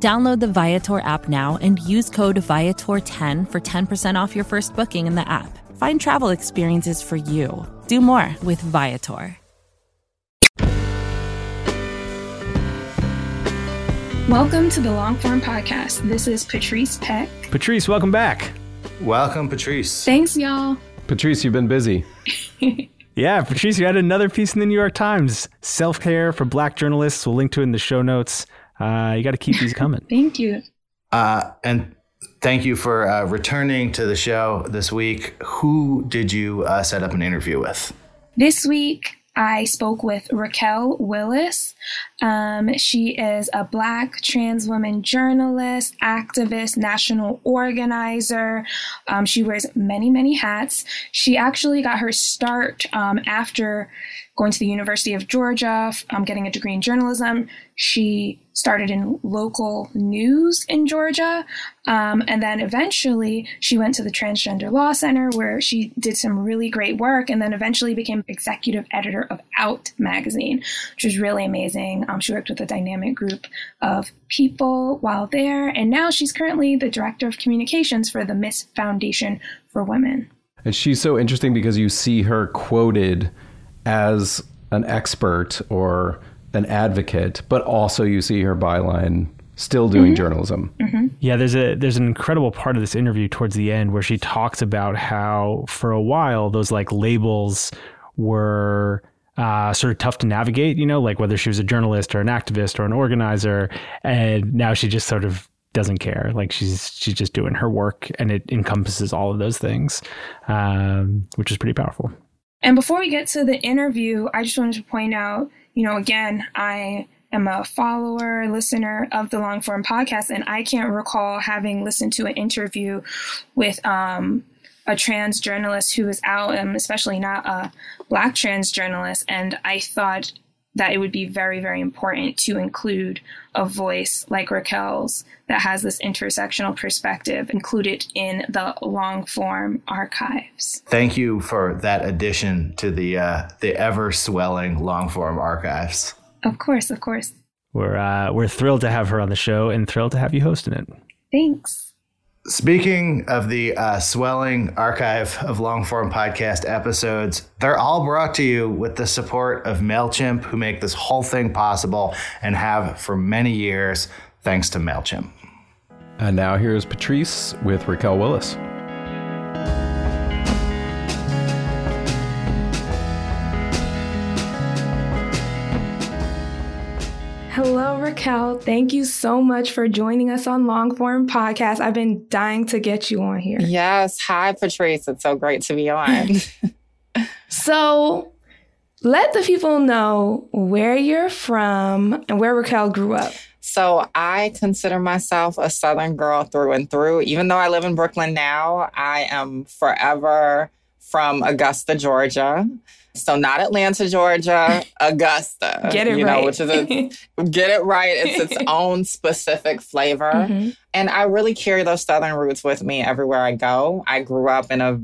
Download the Viator app now and use code Viator10 for 10% off your first booking in the app. Find travel experiences for you. Do more with Viator. Welcome to the Longform Podcast. This is Patrice Peck. Patrice, welcome back. Welcome, Patrice. Thanks, y'all. Patrice, you've been busy. yeah, Patrice, you had another piece in the New York Times. Self care for black journalists. We'll link to it in the show notes. Uh, you got to keep these coming. Thank you. Uh, and thank you for uh, returning to the show this week. Who did you uh, set up an interview with? This week, I spoke with Raquel Willis. Um, she is a Black trans woman journalist, activist, national organizer. Um, she wears many, many hats. She actually got her start um, after going to the University of Georgia, um, getting a degree in journalism. She started in local news in Georgia. Um, and then eventually she went to the Transgender Law Center where she did some really great work and then eventually became executive editor of Out magazine, which was really amazing. Um, she worked with a dynamic group of people while there. And now she's currently the director of communications for the Ms. Foundation for Women. And she's so interesting because you see her quoted as an expert or an advocate, but also you see her byline still doing mm-hmm. journalism. Mm-hmm. Yeah, there's a there's an incredible part of this interview towards the end where she talks about how for a while those like labels were uh, sort of tough to navigate, you know, like whether she was a journalist or an activist or an organizer, and now she just sort of doesn't care. Like she's she's just doing her work, and it encompasses all of those things, um, which is pretty powerful. And before we get to the interview, I just wanted to point out, you know, again, I am a follower, listener of the long form podcast, and I can't recall having listened to an interview with um, a trans journalist who was out, and especially not a black trans journalist. And I thought that it would be very, very important to include a voice like Raquel's that has this intersectional perspective included in the long form archives. Thank you for that addition to the uh, the ever swelling long form archives. Of course, of course. We're uh, we're thrilled to have her on the show and thrilled to have you hosting it. Thanks. Speaking of the uh, swelling archive of long form podcast episodes, they're all brought to you with the support of MailChimp, who make this whole thing possible and have for many years, thanks to MailChimp. And now here's Patrice with Raquel Willis. Raquel. Thank you so much for joining us on Longform Podcast. I've been dying to get you on here. Yes. Hi, Patrice. It's so great to be on. so, let the people know where you're from and where Raquel grew up. So, I consider myself a Southern girl through and through. Even though I live in Brooklyn now, I am forever from Augusta, Georgia. So not Atlanta, Georgia, Augusta. Get it you right. Know, which is a, get it right. It's its own specific flavor. Mm-hmm. And I really carry those Southern roots with me everywhere I go. I grew up in a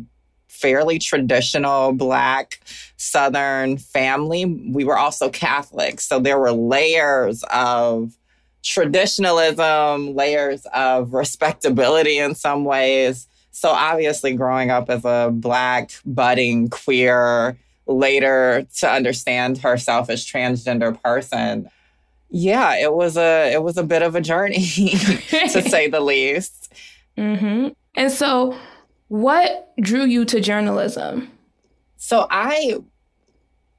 fairly traditional Black Southern family. We were also Catholic. So there were layers of traditionalism, layers of respectability in some ways. So obviously, growing up as a Black, budding, queer, later to understand herself as transgender person. Yeah it was a it was a bit of a journey to say the least. Mm-hmm. and so what drew you to journalism? So i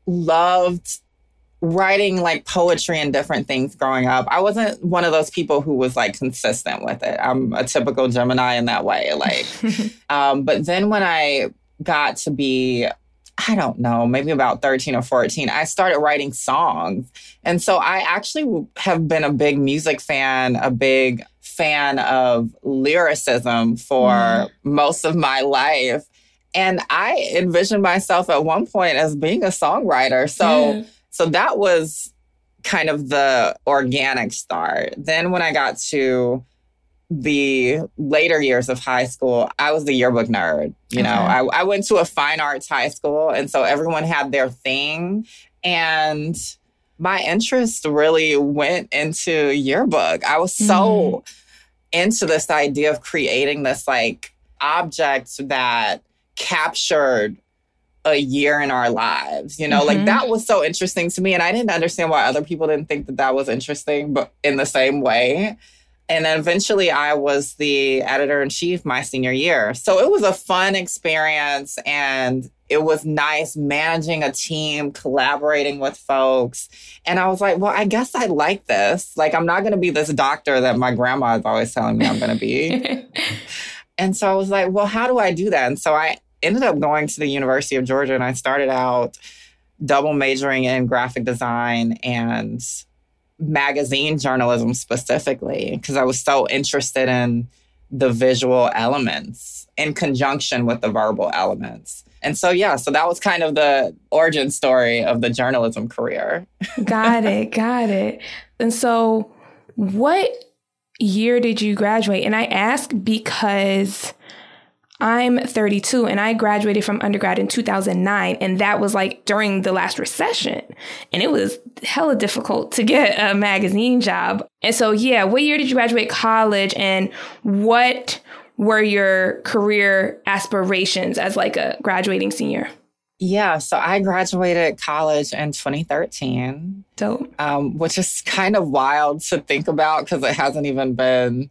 loved writing like poetry and different things growing up. I wasn't one of those people who was like consistent with it. I'm a typical gemini in that way like um, but then when i got to be I don't know, maybe about 13 or 14, I started writing songs. And so I actually have been a big music fan, a big fan of lyricism for mm. most of my life. And I envisioned myself at one point as being a songwriter. So yeah. so that was kind of the organic start. Then when I got to the later years of high school, I was the yearbook nerd. You know, I, I went to a fine arts high school, and so everyone had their thing. And my interest really went into yearbook. I was so mm. into this idea of creating this like object that captured a year in our lives you know mm-hmm. like that was so interesting to me and i didn't understand why other people didn't think that that was interesting but in the same way and then eventually I was the editor in chief my senior year. So it was a fun experience and it was nice managing a team, collaborating with folks. And I was like, well, I guess I like this. Like, I'm not going to be this doctor that my grandma is always telling me I'm going to be. and so I was like, well, how do I do that? And so I ended up going to the University of Georgia and I started out double majoring in graphic design and magazine journalism specifically because I was so interested in the visual elements in conjunction with the verbal elements. And so, yeah, so that was kind of the origin story of the journalism career. got it. Got it. And so, what year did you graduate? And I ask because I'm 32 and I graduated from undergrad in 2009. And that was like during the last recession. And it was hella difficult to get a magazine job. And so, yeah, what year did you graduate college and what were your career aspirations as like a graduating senior? Yeah, so I graduated college in 2013. Dope. Um, which is kind of wild to think about because it hasn't even been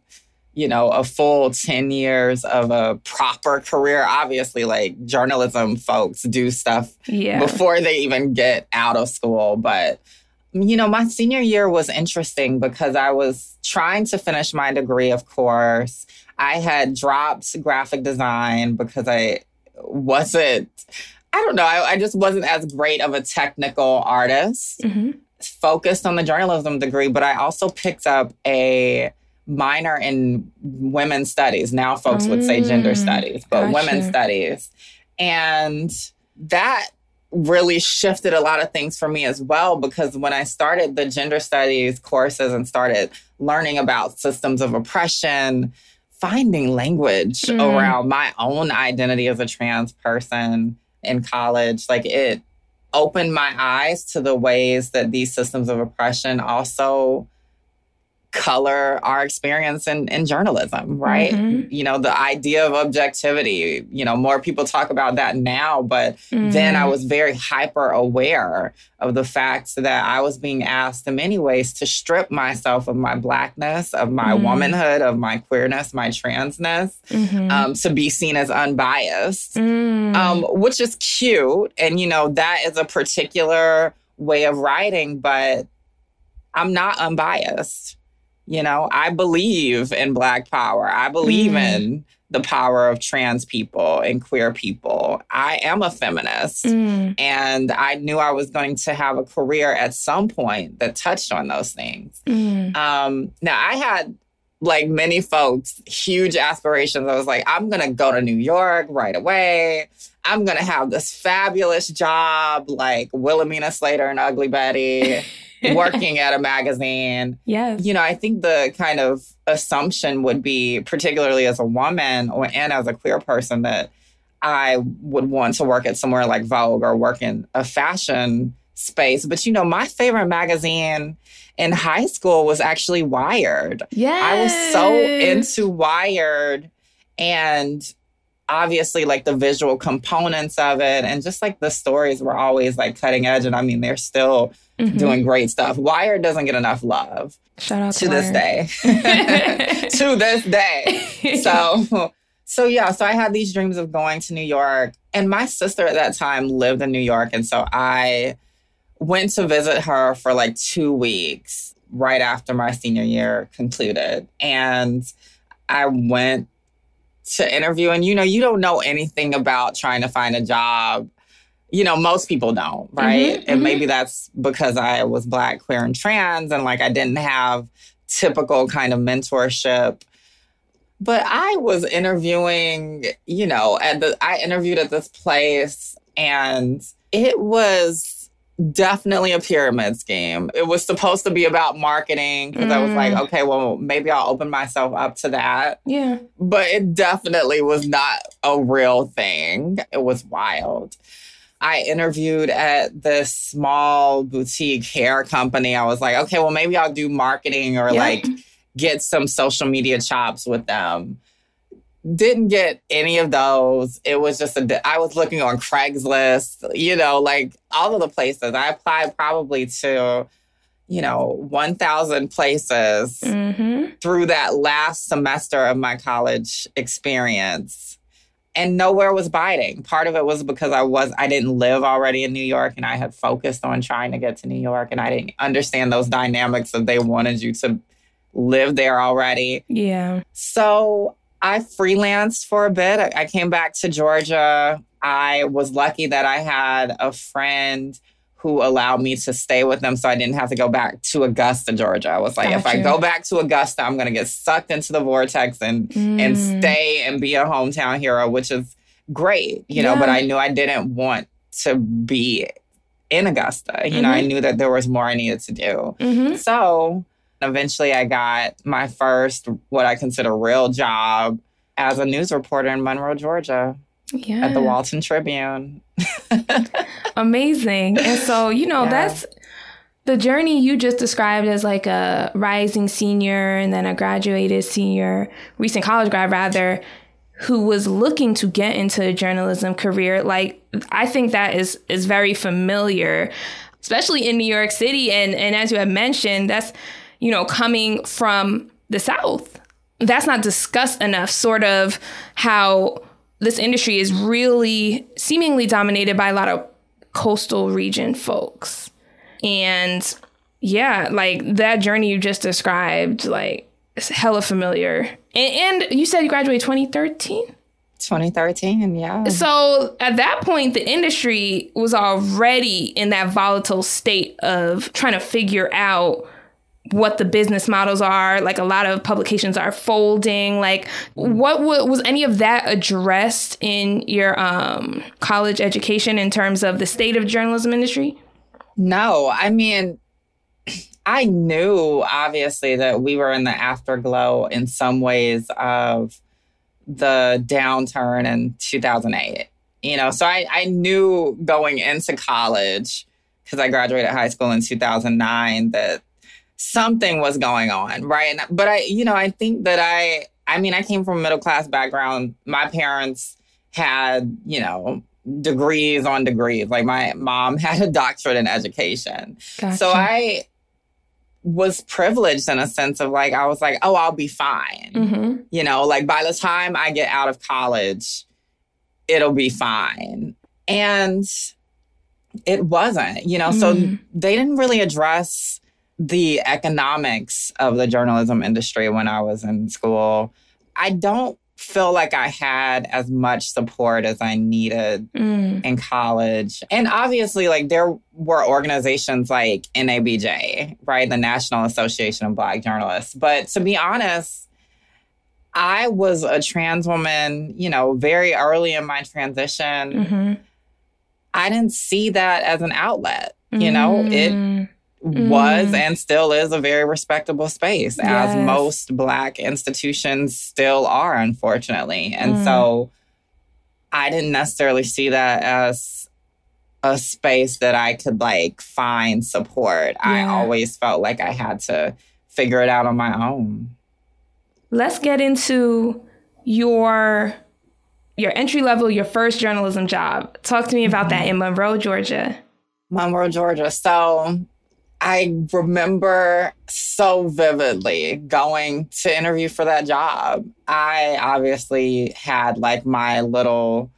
you know, a full 10 years of a proper career. Obviously, like journalism folks do stuff yeah. before they even get out of school. But, you know, my senior year was interesting because I was trying to finish my degree, of course. I had dropped graphic design because I wasn't, I don't know, I, I just wasn't as great of a technical artist. Mm-hmm. Focused on the journalism degree, but I also picked up a minor in women's studies. Now folks mm, would say gender mm, studies, but gotcha. women's studies. And that really shifted a lot of things for me as well because when I started the gender studies courses and started learning about systems of oppression, finding language mm. around my own identity as a trans person in college, like it opened my eyes to the ways that these systems of oppression also color our experience in, in journalism, right? Mm-hmm. You know, the idea of objectivity, you know, more people talk about that now, but mm-hmm. then I was very hyper aware of the fact that I was being asked in many ways to strip myself of my blackness, of my mm-hmm. womanhood, of my queerness, my transness, mm-hmm. um, to be seen as unbiased, mm. um, which is cute. And, you know, that is a particular way of writing, but I'm not unbiased. You know, I believe in Black power. I believe mm. in the power of trans people and queer people. I am a feminist. Mm. And I knew I was going to have a career at some point that touched on those things. Mm. Um, now, I had, like many folks, huge aspirations. I was like, I'm going to go to New York right away. I'm going to have this fabulous job like Wilhelmina Slater and Ugly Betty. working at a magazine. Yeah. You know, I think the kind of assumption would be, particularly as a woman or, and as a queer person, that I would want to work at somewhere like Vogue or work in a fashion space. But you know, my favorite magazine in high school was actually Wired. Yeah. I was so into Wired and obviously like the visual components of it and just like the stories were always like cutting edge and I mean they're still mm-hmm. doing great stuff. Wired doesn't get enough love. Shout out to, to this day. to this day. So so yeah, so I had these dreams of going to New York and my sister at that time lived in New York and so I went to visit her for like 2 weeks right after my senior year concluded and I went to interview and you know you don't know anything about trying to find a job you know, most people don't, right? Mm-hmm, and mm-hmm. maybe that's because I was black, queer, and trans, and like I didn't have typical kind of mentorship. But I was interviewing, you know, at the I interviewed at this place and it was definitely a pyramid scheme. It was supposed to be about marketing because mm. I was like, mm. okay, well, maybe I'll open myself up to that. Yeah. But it definitely was not a real thing. It was wild. I interviewed at this small boutique hair company. I was like, okay, well, maybe I'll do marketing or yeah. like get some social media chops with them. Didn't get any of those. It was just a, I was looking on Craigslist, you know, like all of the places. I applied probably to, you know, 1,000 places mm-hmm. through that last semester of my college experience and nowhere was biting. Part of it was because I was I didn't live already in New York and I had focused on trying to get to New York and I didn't understand those dynamics that they wanted you to live there already. Yeah. So I freelanced for a bit. I came back to Georgia. I was lucky that I had a friend who allowed me to stay with them so I didn't have to go back to Augusta, Georgia. I was like, if I go back to Augusta, I'm going to get sucked into the vortex and mm. and stay and be a hometown hero, which is great, you yeah. know, but I knew I didn't want to be in Augusta. You mm-hmm. know, I mm-hmm. knew that there was more I needed to do. Mm-hmm. So eventually I got my first, what I consider real job as a news reporter in Monroe, Georgia yeah. at the Walton Tribune. Amazing. And so, you know, yeah. that's the journey you just described as like a rising senior and then a graduated senior, recent college grad rather, who was looking to get into a journalism career. Like I think that is is very familiar, especially in New York City. And and as you have mentioned, that's, you know, coming from the South. That's not discussed enough, sort of how this industry is really seemingly dominated by a lot of coastal region folks. And yeah, like that journey you just described, like it's hella familiar. And, and you said you graduated 2013? 2013, yeah. So at that point, the industry was already in that volatile state of trying to figure out what the business models are like a lot of publications are folding like what w- was any of that addressed in your um, college education in terms of the state of journalism industry? No i mean i knew obviously that we were in the afterglow in some ways of the downturn in 2008 you know? So i, I knew going into college because i graduated high school in 2009 that something was going on, right? But I, you know, I think that I, I mean, I came from a middle class background. My parents had, you know, degrees on degrees. Like my mom had a doctorate in education. Gotcha. So I was privileged in a sense of like, I was like, oh, I'll be fine. Mm-hmm. You know, like by the time I get out of college, it'll be fine. And it wasn't, you know, mm-hmm. so they didn't really address the economics of the journalism industry when I was in school. I don't feel like I had as much support as I needed mm. in college. And obviously, like, there were organizations like NABJ, right? The National Association of Black Journalists. But to be honest, I was a trans woman, you know, very early in my transition. Mm-hmm. I didn't see that as an outlet. You know, mm. it mm. was and still is a very respectable space, yes. as most Black institutions still are, unfortunately. And mm. so I didn't necessarily see that as a space that I could like find support. Yeah. I always felt like I had to figure it out on my own. Let's get into your your entry level, your first journalism job. Talk to me about mm-hmm. that in Monroe, Georgia. Monroe, Georgia. So I remember so vividly going to interview for that job. I obviously had like my little,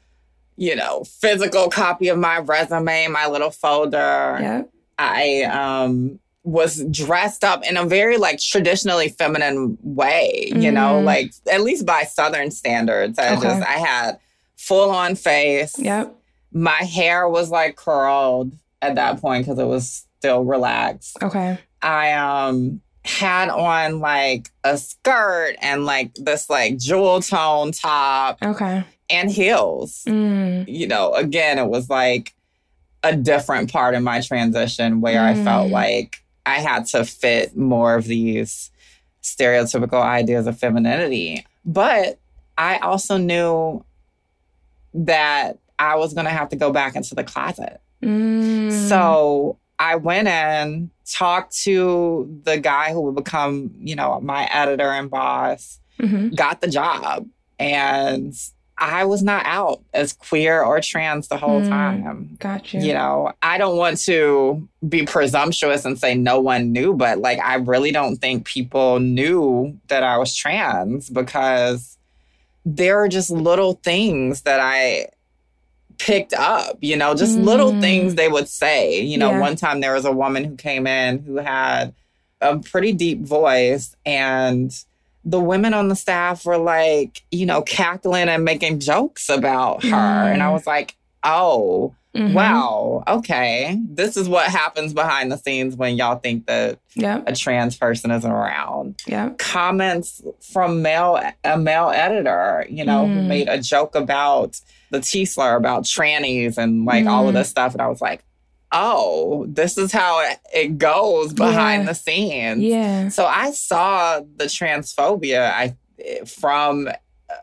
you know, physical copy of my resume, my little folder. Yeah. I um was dressed up in a very like traditionally feminine way, you mm. know, mm-hmm. like at least by southern standards. I okay. just I had full on face. Yep. My hair was like curled at that point because it was still relaxed. Okay. I um had on like a skirt and like this like jewel tone top Okay. and heels. Mm. You know, again, it was like a different part of my transition where I felt Mm. like I had to fit more of these stereotypical ideas of femininity. But I also knew that I was going to have to go back into the closet. Mm. So I went in, talked to the guy who would become, you know, my editor and boss, Mhm. got the job, and I was not out as queer or trans the whole Mm. time. Gotcha. You know, I don't want to be presumptuous and say no one knew, but like, I really don't think people knew that I was trans because there are just little things that I picked up, you know, just little Mm. things they would say. You know, Yeah. one time there was a woman who came in who had a pretty deep voice and the women on the staff were like, you know, cackling and making jokes about her. And I Mm. was like, oh, Mhm. wow, okay. This is what happens behind the scenes when y'all think that a trans person isn't around. Yep. Comments from male a male editor, you know, who Mm. made a joke about the T slur about trannies and like all of Mm. this stuff. And I was like, oh, this is how it, it goes behind Yeah. the scenes. Yeah. So I saw the transphobia I from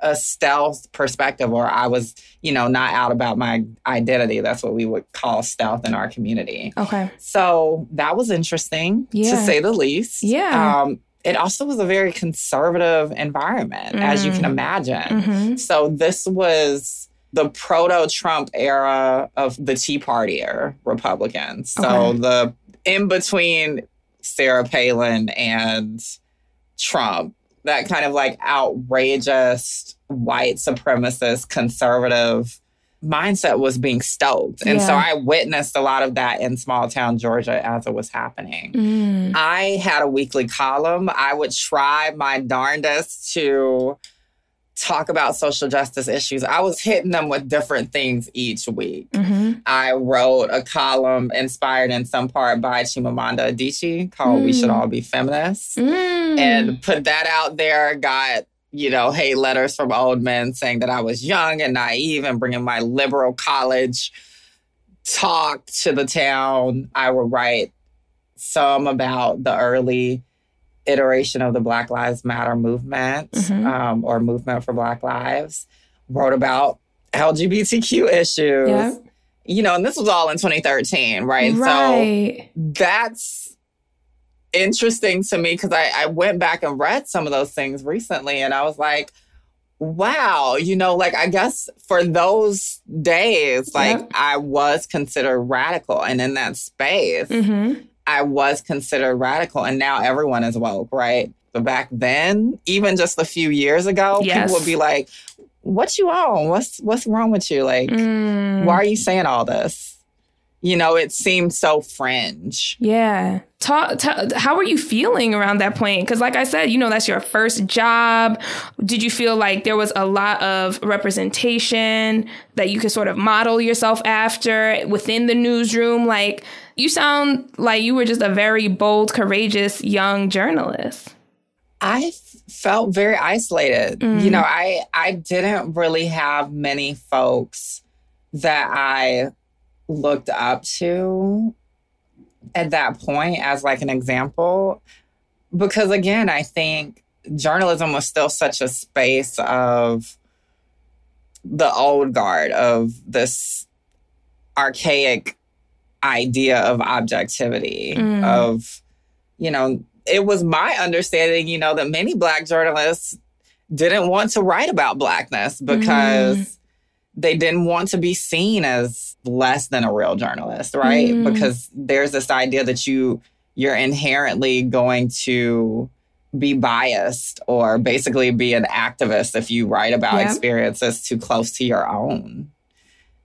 a stealth perspective or I was, you know, not out about my identity. That's what we would call stealth in our community. Okay. So that was interesting to say the least. Yeah. Um, it also was a very conservative environment, as you can Mm. imagine. Mhm. So this was the proto Trump era of the Tea Party era Republicans. So Okay. the in between Sarah Palin and Trump, that kind of like outrageous white supremacist conservative mindset was being stoked. And so I witnessed a lot of that in small town Georgia as it was happening. Mm. I had a weekly column. I would try my darndest to talk about social justice issues. I was hitting them with different things each week. Mhm. I wrote a column inspired in some part by Chimamanda Adichie called We Should Mm. All Be Feminists Mm. and put that out there. Got, you know, hate letters from old men saying that I was young and naive and bringing my liberal college talk to the town. I would write some about the early iteration of the Black Lives Matter movement Mhm. um, or movement for Black Lives. Wrote about LGBTQ issues. Yep. You know, and this was all in 2013, right? So Right. that's interesting to me because I, I went back and read some of those things recently and I was like, wow, you know, like I guess for those days, like Yep. I was considered radical. And in that space, hmm I was considered radical. And now everyone is woke, right? But back then, even just a few years ago, Yes. people would be like, what you on? What's what's wrong with you? Like, Mm. why are you saying all this? You know, it seems so fringe. Yeah. Talk, ta- how were you feeling around that point? Because, like I said, you know, that's your first job. Did you feel like there was a lot of representation that you could sort of model yourself after within the newsroom? Like, you sound like you were just a very bold, courageous young journalist. I f- felt very isolated. Mm. You know, I I didn't really have many folks that I looked up to at that point as like an example because again, I think journalism was still such a space of the old guard of this archaic idea of objectivity Mm. of you know it was my understanding you know that many black journalists didn't want to write about blackness because they didn't want to be seen as less than a real journalist right Mm. because there's this idea that you you're inherently going to be biased or basically be an activist if you write about Yeah. experiences too close to your own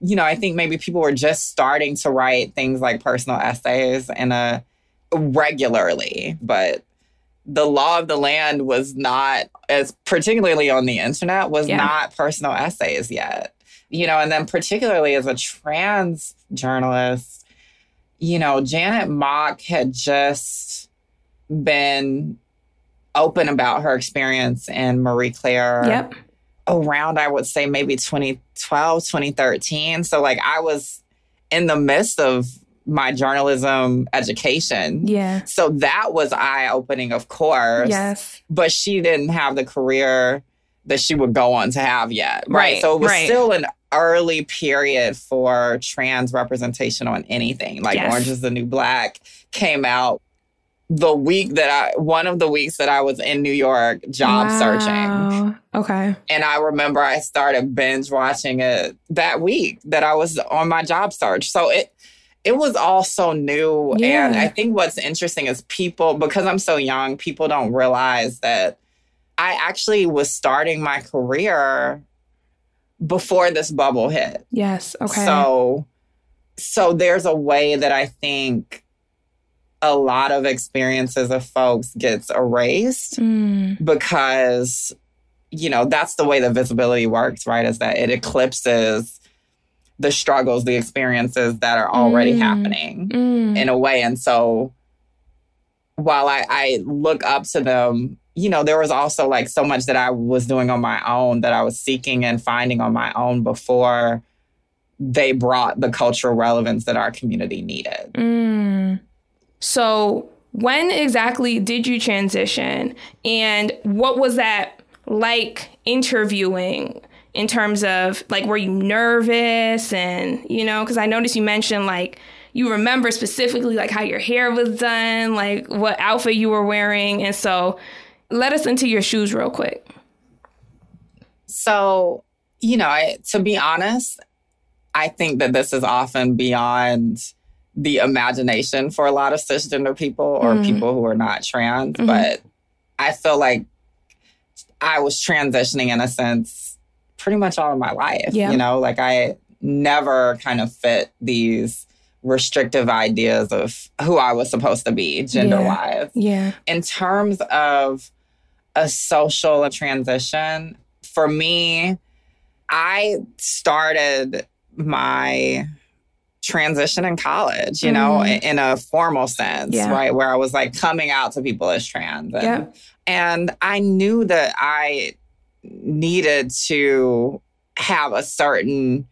you know, I think maybe people were just starting to write things like personal essays in a regularly, but the law of the land was not as particularly on the internet was Yeah. not personal essays yet. You know, and then particularly as a trans journalist, you know, Janet Mock had just been open about her experience in Marie Claire. Yep. Around, I would say maybe 2012, 2013. So, like, I was in the midst of my journalism education. Yeah. So that was eye opening, of course. Yes. But she didn't have the career that she would go on to have yet. Right. Right, so it was right. still an early period for trans representation on anything. Like Yes. Orange is the New Black came out the week that I, one of the weeks that I was in New York job searching. Okay. And I remember I started binge watching it that week that I was on my job search. So it it was all so new. And I think what's interesting is people, because I'm so young, people don't realize that I actually was starting my career before this bubble hit. Yes. Okay. So so there's a way that I think a lot of experiences of folks gets erased Mm, because you know that's the way the visibility works right is that it eclipses the struggles the experiences that are already Mm. happening mm, in a way and so while I, I look up to them you know there was also like so much that i was doing on my own that i was seeking and finding on my own before they brought the cultural relevance that our community needed mm. So, when exactly did you transition, and what was that like interviewing? In terms of like, were you nervous? And you know, because I noticed you mentioned like you remember specifically like how your hair was done, like what outfit you were wearing, and so let us into your shoes real quick. So, you know, I, to be honest, I think that this is often beyond the imagination for a lot of cisgender people or Mhm. people who are not trans. Mhm. But I feel like I was transitioning in a sense pretty much all of my life. Yeah. You know, like I never kind of fit these restrictive ideas of who I was supposed to be gender wise Yeah. in terms of a social transition, for me, I started my transition in college, you know, Mhm. in a formal sense, Yeah. right? Where I was like coming out to people as trans. And, Yeah. and I knew that I needed to have a certain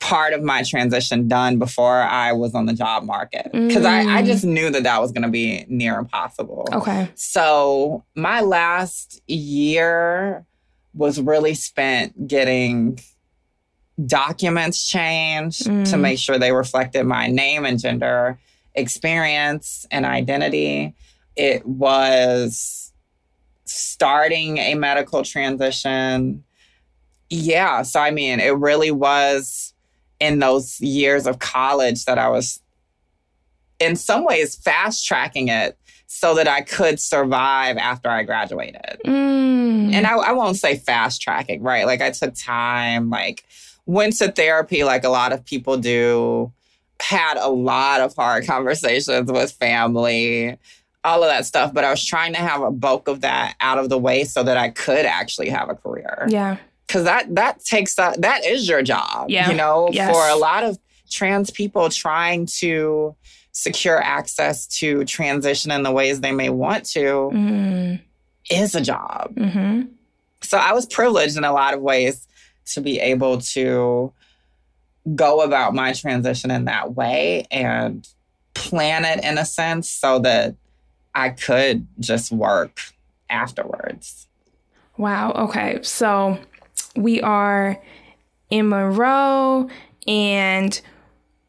part of my transition done before I was on the job market. Because I, I Mm. just knew that that was going to be near impossible. Okay. So my last year was really spent getting documents changed to Mm. make sure they reflected my name and gender experience and identity. It was starting a medical transition. Yeah. So, I mean, it really was in those years of college that I was, in some ways, fast tracking it so that I could survive after I graduated. Mm. And I, I won't say fast tracking, right? Like I took time, like went to therapy like a lot of people do, had a lot of hard conversations with family, all of that stuff. But I was trying to have a bulk of that out of the way so that I could actually have a career. yeah. Cause that that takes a, that is your job. Yeah. You know, Yes. for a lot of trans people trying to secure access to transition in the ways they may want to Mm. is a job. hmm So I was privileged in a lot of ways to be able to go about my transition in that way and plan it in a sense so that I could just work afterwards. Wow. Okay. So we are in Monroe. And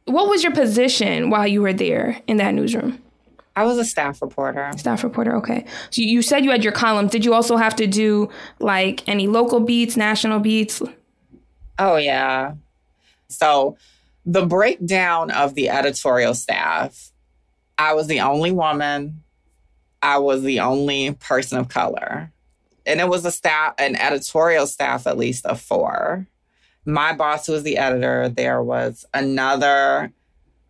what was your position while you were there in that newsroom? I was a staff reporter. Staff reporter. Okay. So you said you had your columns. Did you also have to do like any local beats, national beats? Oh, yeah. So the breakdown of the editorial staff, I was the only woman, I was the only person of color. And it was a staff, an editorial staff at least of four. My boss was the editor. There was another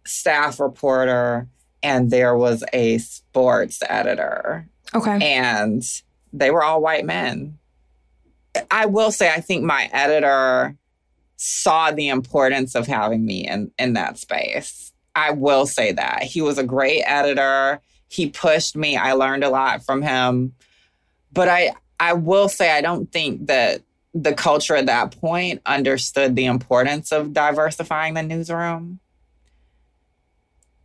staff reporter, and there was a sports editor Okay. and they were all white men. I will say, I think my editor saw the importance of having me in, in that space. I will say that. He was a great editor. He pushed me. I learned a lot from him. But I I will say I don't think that the culture at that point understood the importance of diversifying the newsroom.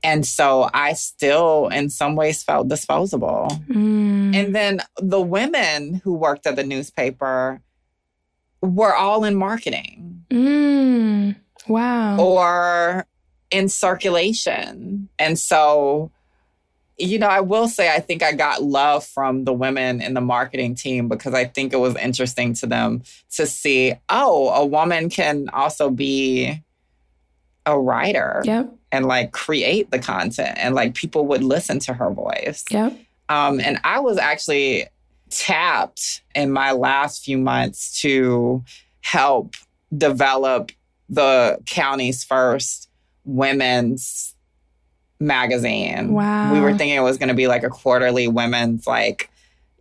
And so I still, in some ways, felt disposable. Mm. And then the women who worked at the newspaper were all in marketing Mm. Wow. or in circulation. And so, you know, I will say I think I got love from the women in the marketing team because I think it was interesting to them to see, oh, a woman can also be a writer Yep. and like create the content and like people would listen to her voice. Yep. Um, and I was actually tapped in my last few months to help develop the county's first women's magazine. Wow. We were thinking it was going to be like a quarterly women's like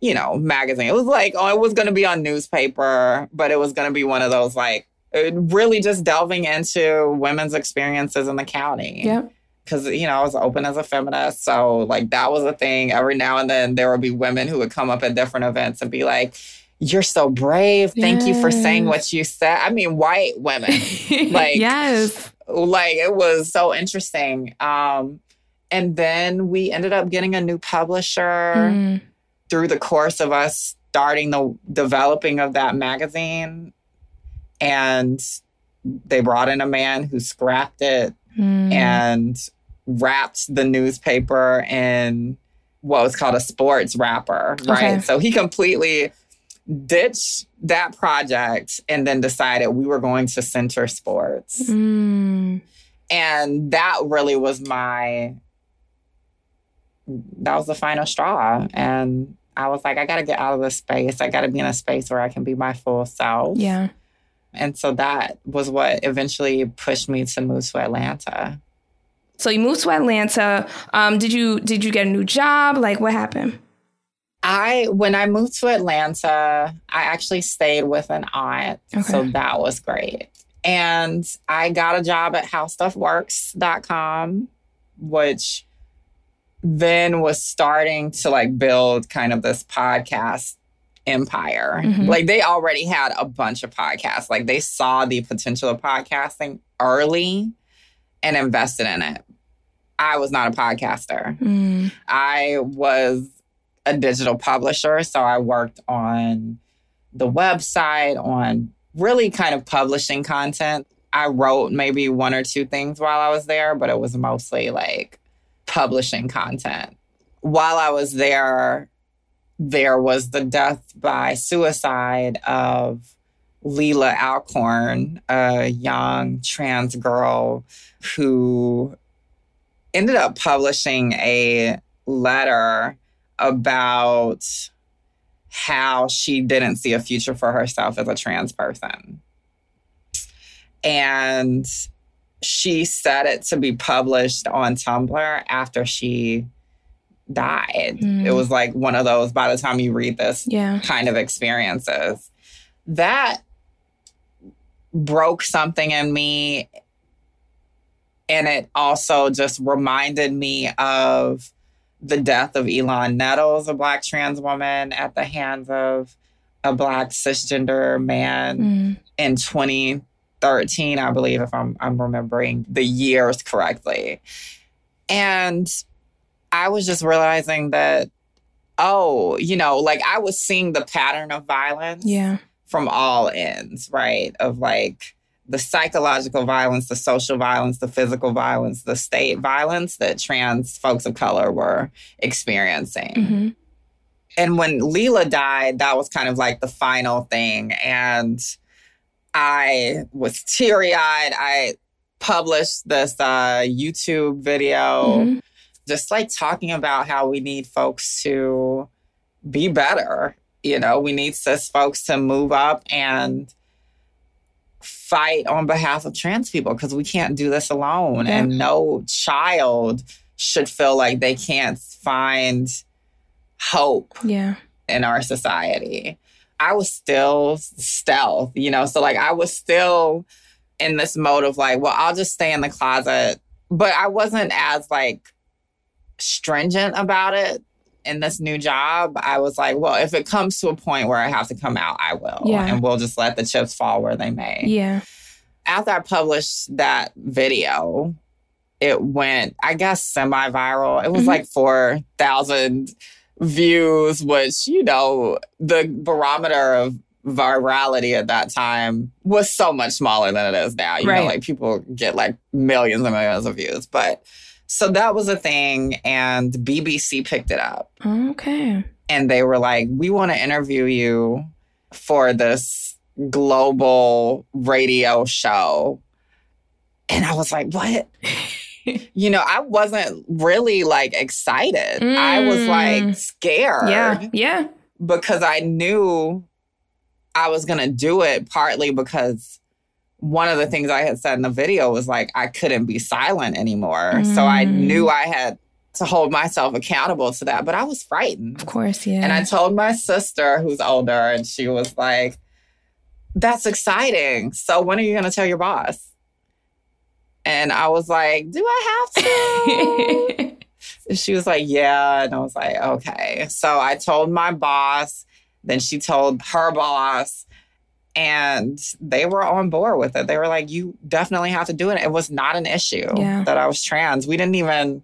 you know magazine. It was like oh it was going to be on newspaper, but it was going to be one of those like uh, really just delving into women's experiences in the county Yep. because you know I was open as a feminist, so like that was a thing. Every now and then there would be women who would come up at different events and be like, "You're so brave. Thank you for saying what you said." I mean, white women, Like- yes. like it was so interesting. Um, and then we ended up getting a new publisher Mm. through the course of us starting the developing of that magazine, and they brought in a man who scrapped it Mm. and wrapped the newspaper in what was called a sports wrapper, right? Okay. So he completely ditched that project and then decided we were going to center sports. Mm. And that really was my that was the final straw. And I was like, I gotta get out of this space. I gotta be in a space where I can be my full self. Yeah. And so that was what eventually pushed me to move to Atlanta. So you moved to Atlanta. Um, did you did you get a new job? Like what happened? I when I moved to Atlanta, I actually stayed with an aunt. So that was great. And I got a job at howstuffworks.com, which then was starting to like build kind of this podcast empire. Mhm. Like they already had a bunch of podcasts. Like they saw the potential of podcasting early and invested in it. I was not a podcaster. Mm. I was a digital publisher, so I worked on the website, on really kind of publishing content. I wrote maybe one or two things while I was there, but it was mostly like publishing content. While I was there, there was the death by suicide of Leelah Alcorn, a young trans girl who ended up publishing a letter about how she didn't see a future for herself as a trans person. And she set it to be published on Tumblr after she died. Mm. It was like one of those, by the time you read this, Yeah. kind of experiences. That broke something in me. And it also just reminded me of the death of Islan Nettles, a Black trans woman, at the hands of a Black cisgender man Mm. in 2013, I believe, if I'm, I'm remembering the years correctly. And I was just realizing that, oh, you know, like I was seeing the pattern of violence Yeah. from all ends, right? Of like the psychological violence, the social violence, the physical violence, the state violence that trans folks of color were experiencing. hmm And when Leelah died, that was kind of like the final thing. And I was teary eyed. I published this uh, YouTube video Mhm. just like talking about how we need folks to be better. You know, we need cis folks to move up and fight on behalf of trans people because we can't do this alone. Yeah. And no child should feel like they can't find hope Yeah. in our society. I was still stealth, you know, so like I was still in this mode of like, well, I'll just stay in the closet. But I wasn't as like stringent about it in this new job, I was like, well, if it comes to a point where I have to come out, I will. Yeah. And we'll just let the chips fall where they may. Yeah. After I published that video, it went, I guess, semi viral. It was Mhm. like 4,000 views, which, you know, the barometer of virality at that time was so much smaller than it is now. You Right. know, like people get like millions and millions of views. But so that was a thing, and BBC picked it up Okay. and they were like, "We want to interview you for this global radio show." And I was like, "What?" you know, I wasn't really like excited. I was Mm. like scared Yeah. Yeah. because I knew I was going to do it partly because one of the things I had said in the video was like I couldn't be silent anymore. So I Mm. knew I had to hold myself accountable to that, but I was frightened. Of course. Yeah. And I told my sister, who's older, and she was like, That's exciting. So when are you going to tell your boss? And I was like, Do I have to? She was like, Yeah. And I was like, Okay. So I told my boss, then she told her boss, and they were on board with it. They were like, You definitely have to do it. It was not an issue Yeah. that I was trans. We didn't even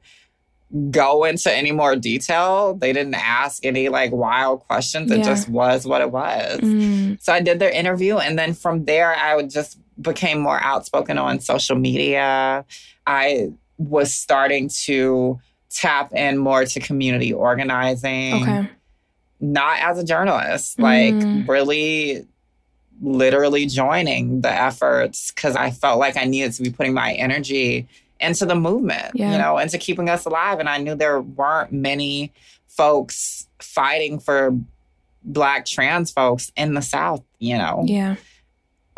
go into any more detail. They didn't ask any like wild questions. It Yeah. just was what it was. Mm. So I did their interview, and then from there, I would just became more outspoken on social media. I was starting to tap in more to community organizing, Okay. not as a journalist, like Mm. really literally joining the efforts because I felt like I needed to be putting my energy into the movement, Yeah. you know, into keeping us alive. And I knew there weren't many folks fighting for Black trans folks in the South, you know, Yeah.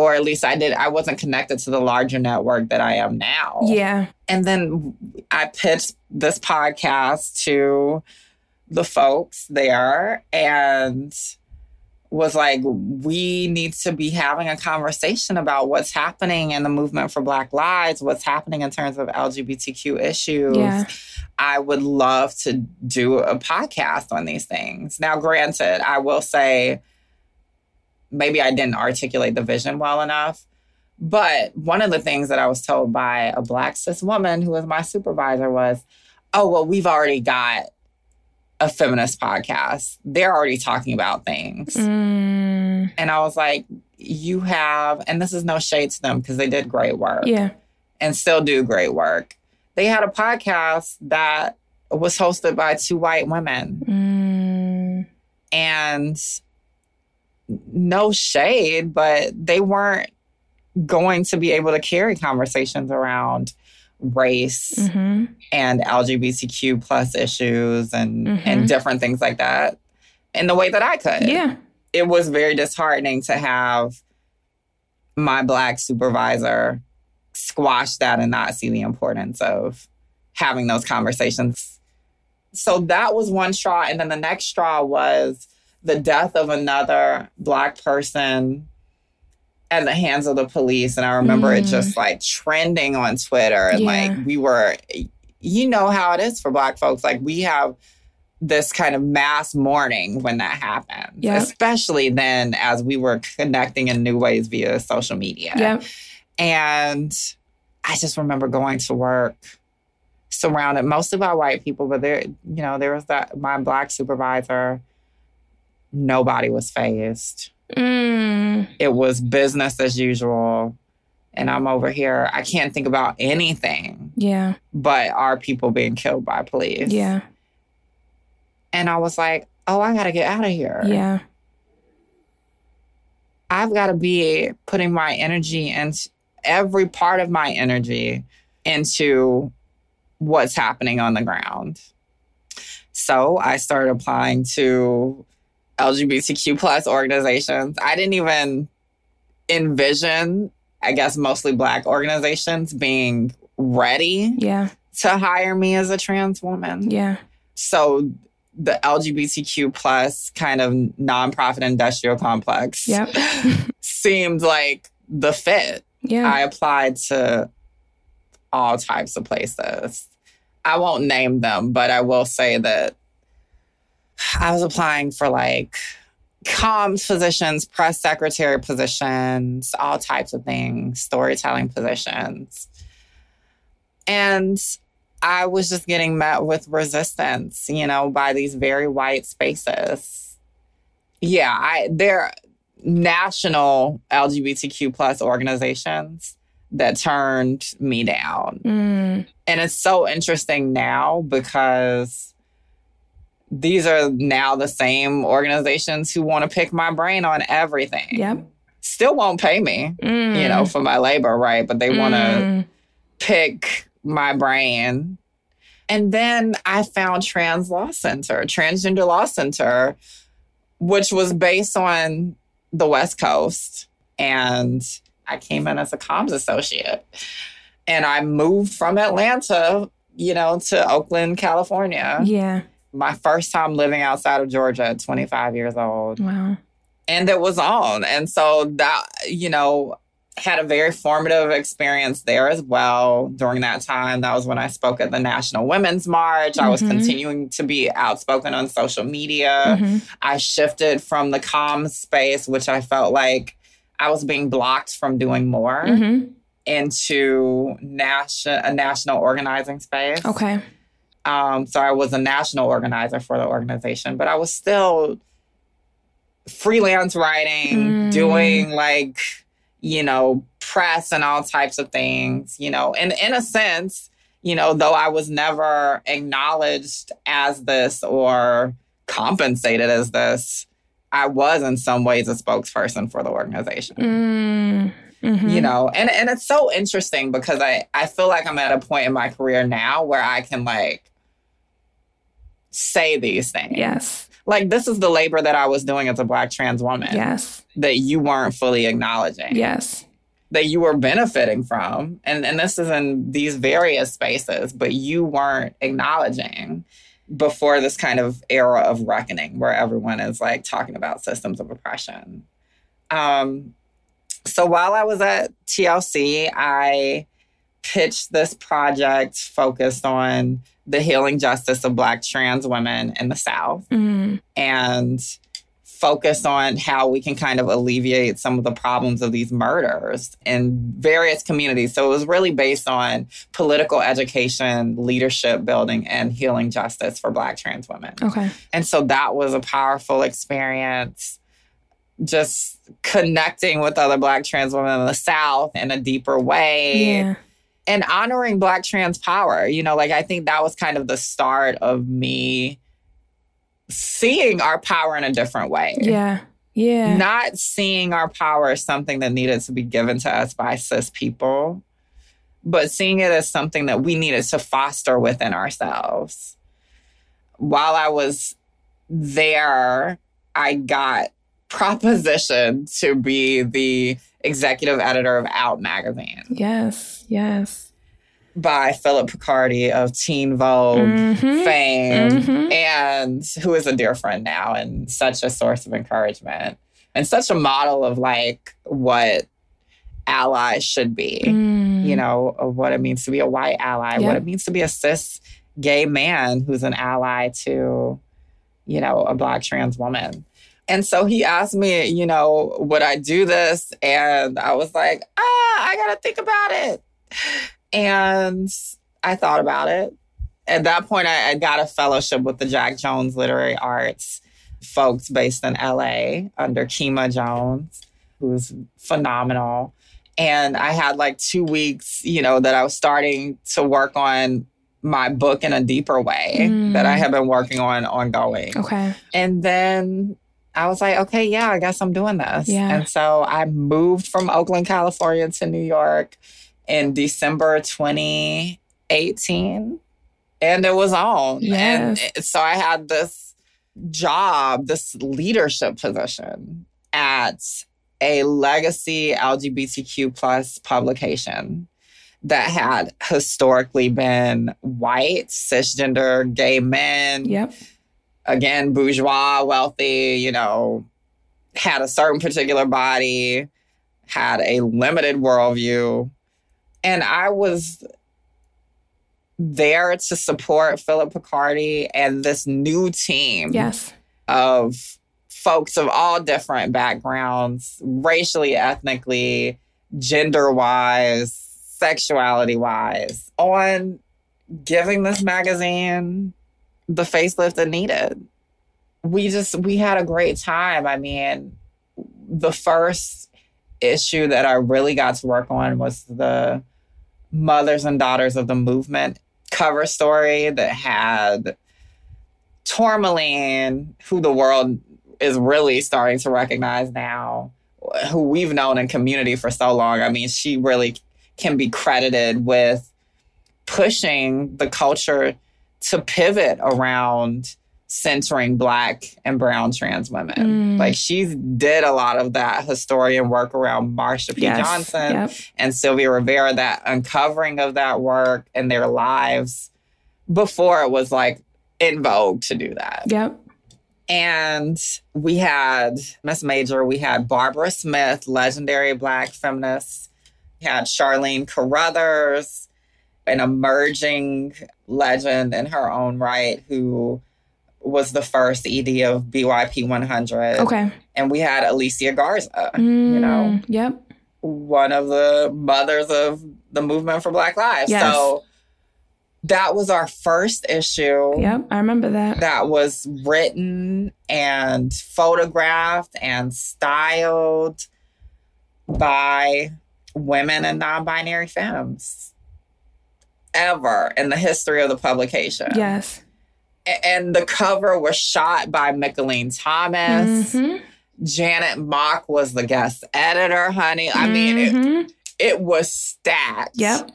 Or at least I did. I wasn't connected to the larger network that I am now. Yeah. And then I pitched this podcast to the folks there and was like, we need to be having a conversation about what's happening in the movement for Black lives, what's happening in terms of LGBTQ issues. Yeah. I would love to do a podcast on these things. Now, granted, I will say maybe I didn't articulate the vision well enough. But one of the things that I was told by a Black cis woman who was my supervisor was, oh, well, we've already got a feminist podcast. They're already talking about things. Mm. And I was like, you have, and this is no shade to them because they did great work Yeah. and still do great work. They had a podcast that was hosted by two white women. Mm. And no shade, but they weren't going to be able to carry conversations around race hmm and LGBTQ plus issues and Mhm. and different things like that in the way that I could. Yeah. It was very disheartening to have my black supervisor squash that and not see the importance of having those conversations. So that was one straw. And then the next straw was the death of another black person at the hands of the police. And I remember it Mm. just like trending on Twitter. And Yeah. like we were, you know how it is for black folks. Like we have this kind of mass mourning when that happens. Yeah. Especially then as we were connecting in new ways via social media. Yep. And I just remember going to work surrounded mostly by white people, but there, you know, there was that my black supervisor. Nobody was phased. Mm. It was business as usual. And I'm over here. I can't think about anything Yeah. but our people being killed by police. Yeah. And I was like, oh, I got to get out of here. Yeah. I've got to be putting my energy and every part of my energy into what's happening on the ground. So I started applying to LGBTQ plus organizations. I didn't even envision, I guess, mostly Black organizations being ready Yeah. to hire me as a trans woman. Yeah. So the LGBTQ plus kind of nonprofit industrial complex Yep. seemed like the fit. Yeah. I applied to all types of places. I won't name them, but I will say that I was applying for like comms positions, press secretary positions, all types of things, storytelling positions. And I was just getting met with resistance, you know, by these very white spaces. Yeah, I they're national LGBTQ plus organizations that turned me down. Mm. And it's so interesting now because these are now the same organizations who want to pick my brain on everything. Yep. Still won't pay me, Mm. you know, for my labor, right? But they want to Mm. pick my brain. And then I found Trans Law Center, Transgender Law Center, which was based on the West Coast. And I came in as a comms associate. And I moved from Atlanta, you know, to Oakland, California. Yeah. My first time living outside of Georgia at 25 years old Wow. and it was on. And so that, you know, had a very formative experience there as well during that time. That was when I spoke at the National Women's March. I was Mhm. continuing to be outspoken on social media. Mhm. I shifted from the comms space, which I felt like I was being blocked from doing more, Mhm. into nation- a national organizing space. Okay. Um, so I was a national organizer for the organization, but I was still freelance writing, Mm. doing like, you know, press and all types of things, you know, and in a sense, you know, though I was never acknowledged as this or compensated as this, I was in some ways a spokesperson for the organization Mm. Mhm. you know and and it's so interesting because i i feel like i'm at a point in my career now where i can like say these things Yes. like this is the labor that i was doing as a black trans woman Yes. that you weren't fully acknowledging Yes. that you were benefiting from and and this is in these various spaces but you weren't acknowledging before this kind of era of reckoning where everyone is like talking about systems of oppression um so while i was at tlc i pitched this project focused on the healing justice of black trans women in the south Mm. and focus on how we can kind of alleviate some of the problems of these murders in various communities. So it was really based on political education, leadership building, and healing justice for Black trans women. Okay. And so that was a powerful experience. Just connecting with other Black trans women in the South in a deeper way Yeah. And honoring Black trans power. You know, like I think that was kind of the start of me seeing our power in a different way. Yeah. Yeah. Not seeing our power as something that needed to be given to us by cis people, but seeing it as something that we needed to foster within ourselves. While I was there, I got propositioned to be the executive editor of Out magazine yes. Yes. by Philip Picardi of Teen Vogue Mhm. fame, Mhm. and who is a dear friend now and such a source of encouragement and such a model of like what allies should be, Mm. you know, of what it means to be a white ally, Yeah. what it means to be a cis gay man who's an ally to, you know, a black trans woman. And so he asked me, you know, would I do this? And I was like, ah, I gotta think about it. And I thought about it. At that point, I, I got a fellowship with the Jack Jones Literary Arts folks based in LA under Kima Jones, who's phenomenal. And I had like two weeks, you know, that I was starting to work on my book in a deeper way Mm. that I have been working on ongoing. Okay. And then I was like, okay, yeah, I guess I'm doing this. Yeah. And so I moved from Oakland, California to New York in December 2018. And it was on. Yes. And so I had this job, this leadership position at a legacy LGBTQ plus publication that had historically been white, cisgender, gay men Yep. Again, bourgeois, wealthy, you know, had a certain particular body, had a limited worldview. And I was there to support Philip Picardi and this new team Yes. of folks of all different backgrounds, racially, ethnically, gender wise, sexuality wise, on giving this magazine the facelift it needed. We just, we had a great time. I mean, the first issue that I really got to work on was the Mothers and Daughters of the Movement cover story that had Tourmaline, who the world is really starting to recognize now, who we've known in community for so long. I mean, she really can be credited with pushing the culture to pivot around centering black and brown trans women. Mm. Like she did a lot of that historian work around Marsha P. Yes. Johnson Yep. and Sylvia Rivera, that uncovering of that work and their lives before it was like in vogue to do that. Yep. And we had Miss Major, we had Barbara Smith, legendary black feminist. We had Charlene Carruthers, an emerging legend in her own right, who was the first ED of BYP 100. Okay. And we had Alicia Garza, you know, Mm, Yep. one of the mothers of the movement for Black Lives. Yes. So that was our first issue Yep. I remember that. that was written and photographed and styled by women and non-binary femmes ever in the history of the publication. Yes. And the cover was shot by Micheline Thomas. Mhm. Janet Mock was the guest editor, honey. I mean, it, Mhm. it was stacked. Yep.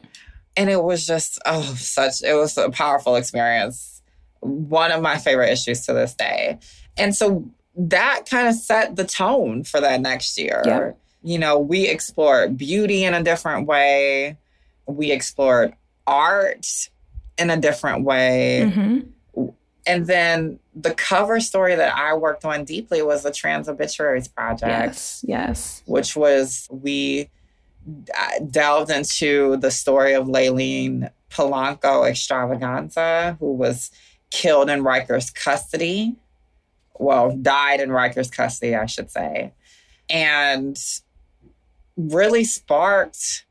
And it was just, oh, such, it was a powerful experience. One of my favorite issues to this day. And so that kind of set the tone for that next year. Yeah. You know, we explored beauty in a different way, we explored art in a different way. Mhm. And then the cover story that I worked on deeply was the Trans Obituaries Project Yes. Yes. which was we uh, delved into the story of Layleen Polanco Xtravaganza, who was killed in Rikers custody. Well, died in Rikers custody, I should say. And really sparked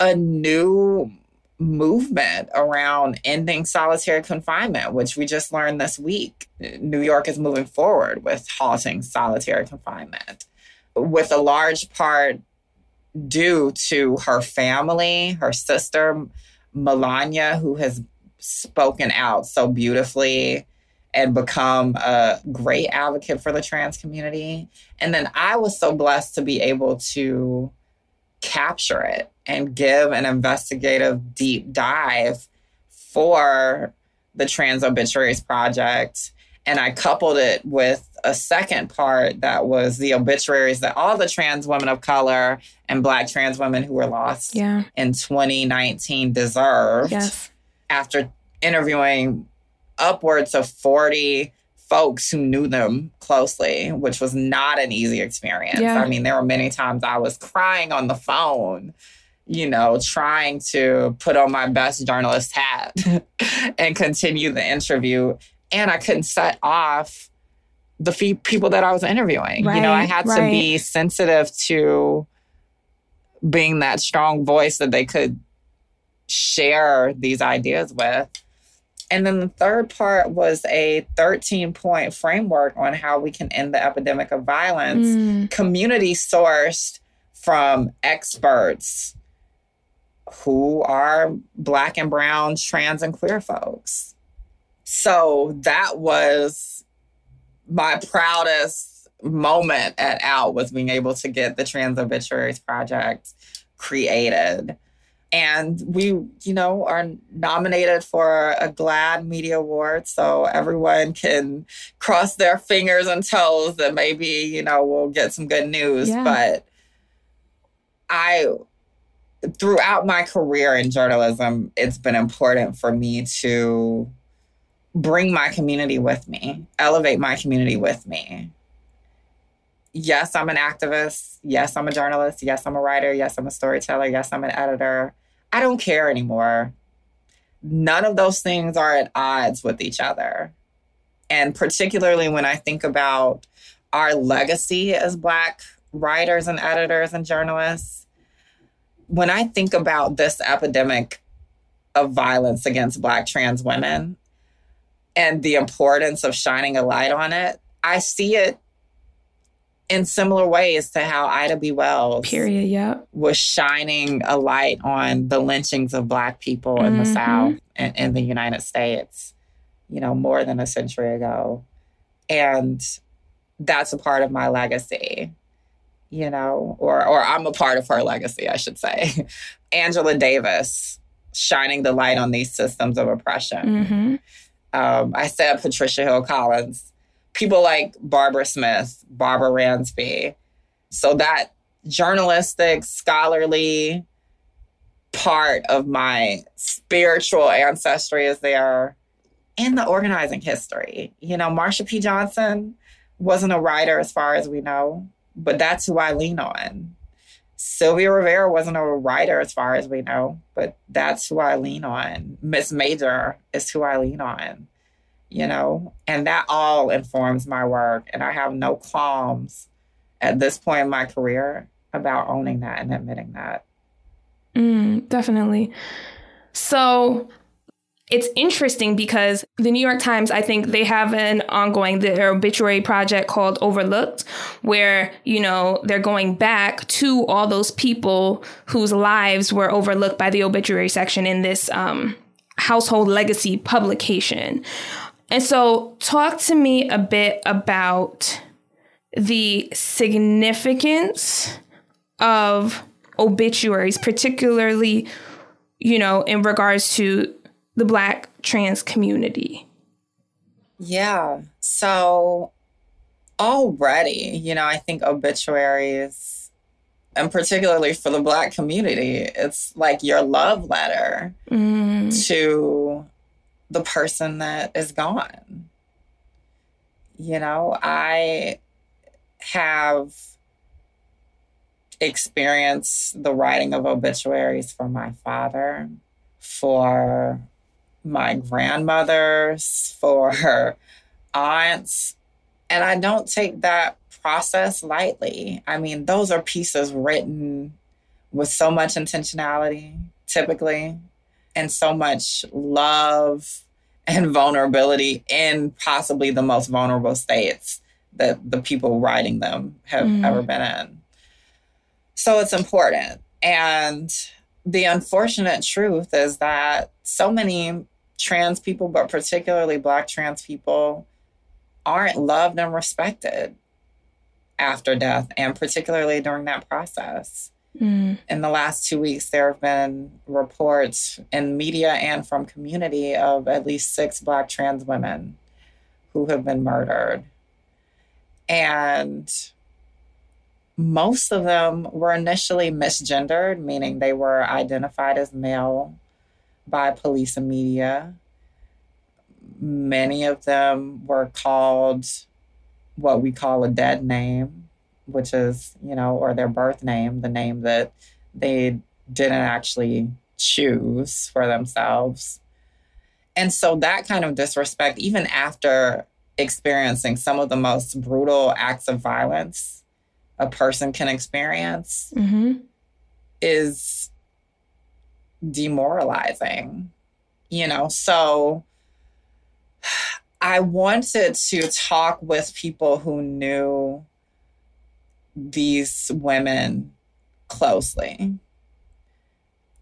a new movement around ending solitary confinement, which we just learned this week. New York is moving forward with halting solitary confinement, with a large part due to her family, her sister, Melania, who has spoken out so beautifully and become a great advocate for the trans community. And then I was so blessed to be able to capture it and give an investigative deep dive for the Trans Obituaries Project. And I coupled it with a second part that was the obituaries that all the trans women of color and Black trans women who were lost Yeah. in 2019 deserved Yes. after interviewing upwards of 40 folks who knew them closely, which was not an easy experience. Yeah. I mean, there were many times I was crying on the phone, you know, trying to put on my best journalist hat and continue the interview. And I couldn't set off the people that I was interviewing. you know, I Right, had to be sensitive to being that strong voice that they could share these ideas with. And then the third part was a 13 point framework on how we can end the epidemic of violence, Mm. community sourced from experts who are Black and Brown, trans, and queer folks. So that was my proudest moment at Out was being able to get the Trans Obituaries Project created. And we, you know, are nominated for a GLAAD Media Award. So everyone can cross their fingers and toes that maybe, you know, we'll get some good news. Yeah. But I, throughout my career in journalism, it's been important for me to bring my community with me, elevate my community with me. Yes, I'm an activist. Yes, I'm a journalist. Yes, I'm a writer. Yes, I'm a storyteller. Yes, I'm an editor. I don't care anymore. none of those things are at odds with each other. And particularly when I think about our legacy as Black writers and editors and journalists, when I think about this epidemic of violence against Black trans women and the importance of shining a light on it, I see it in similar ways to how Ida B. Wells period yeah was shining a light on the lynchings of black people in mm-hmm. the South and in the United States, you know, more than a century ago. And that's a part of my legacy, you know, or or I'm a part of her legacy, I should say. Angela Davis shining the light on these systems of oppression. Mm-hmm. Um, I said Patricia Hill Collins people like Barbara Smith, Barbara Ransby. So that journalistic, scholarly part of my spiritual ancestry is there in the organizing history. You know, Marsha P. Johnson wasn't a writer as far as we know, but that's who I lean on. Sylvia Rivera wasn't a writer as far as we know, but that's who I lean on. Miss Major is who I lean on you know, and that all informs my work. And I have no qualms at this point in my career about owning that and admitting that. Mm, definitely. So it's interesting because the New York Times, I think they have an ongoing their obituary project called Overlooked, where you know they're going back to all those people whose lives were overlooked by the obituary section in this um, household legacy publication. And so, talk to me a bit about the significance of obituaries, particularly, you know, in regards to the Black trans community. Yeah. So, already, you know, I think obituaries, and particularly for the Black community, it's like your love letter mm. to the person that is gone. You know, I have experienced the writing of obituaries for my father, for my grandmothers, for her aunts. And I don't take that process lightly. I mean, those are pieces written with so much intentionality, typically, and so much love and vulnerability in possibly the most vulnerable states that the people writing them have mm. ever been in. So it's important. And the unfortunate truth is that so many trans people, but particularly Black trans people, aren't loved and respected after death, and particularly during that process. Mm. In the last two weeks, there have been reports in media and from community of at least six Black trans women who have been murdered. And most of them were initially misgendered, meaning they were identified as male by police and media. Many of them were called what we call a dead name which is, you know, or their birth name, the name that they didn't actually choose for themselves. And so that kind of disrespect, even after experiencing some of the most brutal acts of violence a person can experience, mm-hmm. is demoralizing, you know? So I wanted to talk with people who knew these women closely.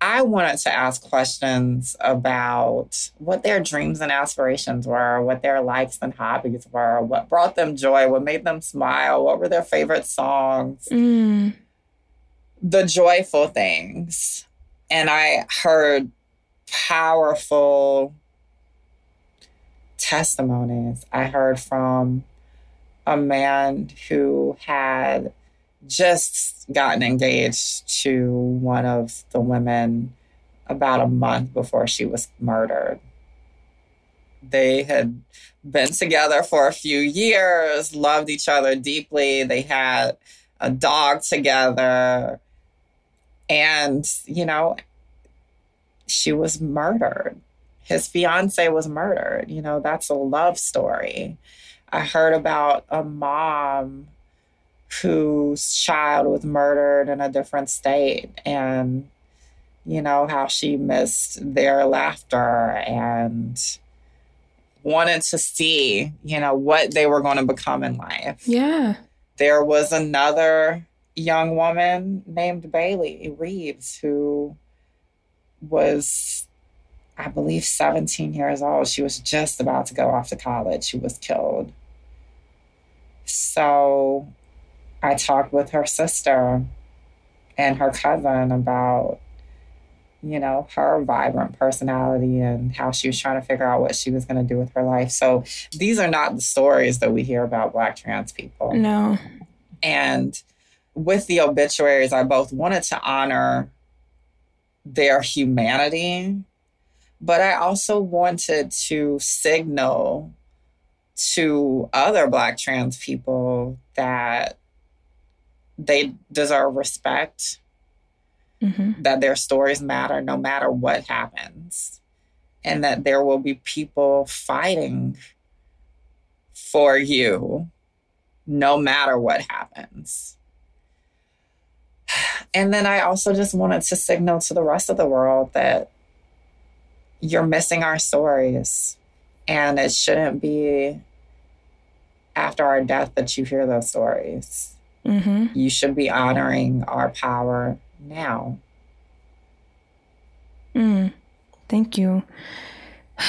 I wanted to ask questions about what their dreams and aspirations were, what their likes and hobbies were, what brought them joy, what made them smile, what were their favorite songs, mm. the joyful things. And I heard powerful testimonies. I heard from a man who had just gotten engaged to one of the women about a month before she was murdered. They had been together for a few years, loved each other deeply. They had a dog together. And, you know, she was murdered. his fiance was murdered. You know, that's a love story. I heard about a mom whose child was murdered in a different state and you know how she missed their laughter and wanted to see you know what they were going to become in life Yeah. there was another young woman named Bailey Reeves who was, I believe, 17 years old. She was just about to go off to college. She was killed. So I talked with her sister and her cousin about, you know, her vibrant personality and how she was trying to figure out what she was going to do with her life. So these are not the stories that we hear about Black trans people. No. And with the obituaries, I both wanted to honor their humanity, but I also wanted to signal to other Black trans people that they deserve respect, hmm that their stories matter no matter what happens, and that there will be people fighting for you no matter what happens. And then I also just wanted to signal to the rest of the world that you're missing our stories. And it shouldn't be after our death that you hear those stories. Hmm You should be honoring our power now. Mm. Thank you.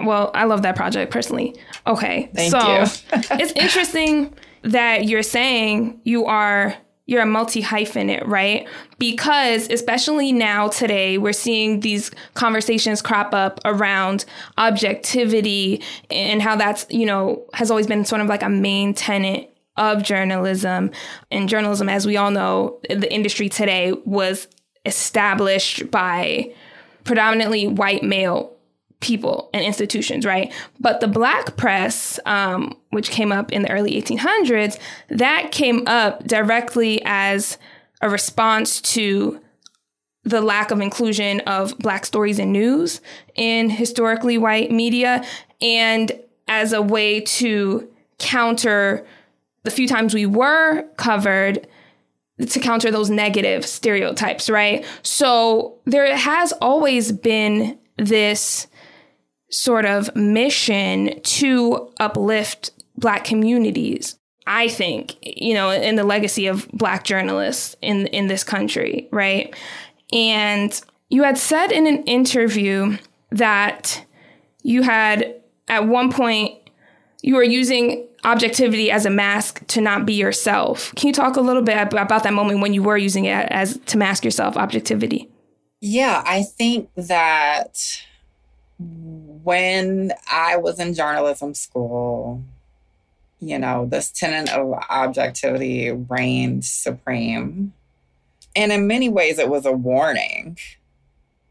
Well, I love that project personally. Okay. Thank so you. it's interesting that you're saying you are you're a multi hyphenate, right? Because especially now today, we're seeing these conversations crop up around objectivity and how that's, you know, has always been sort of like a main tenet of journalism. And journalism, as we all know, the industry today was established by predominantly white male people and institutions, right? But the black press, um, which came up in the early 1800s, that came up directly as a response to the lack of inclusion of black stories and news in historically white media and as a way to counter the few times we were covered to counter those negative stereotypes, right? So there has always been this sort of mission to uplift Black communities. I think, you know, in the legacy of Black journalists in in this country, right? And you had said in an interview that you had at one point you were using objectivity as a mask to not be yourself. Can you talk a little bit about that moment when you were using it as to mask yourself, objectivity? Yeah, I think that when I was in journalism school, you know, this tenet of objectivity reigned supreme. And in many ways, it was a warning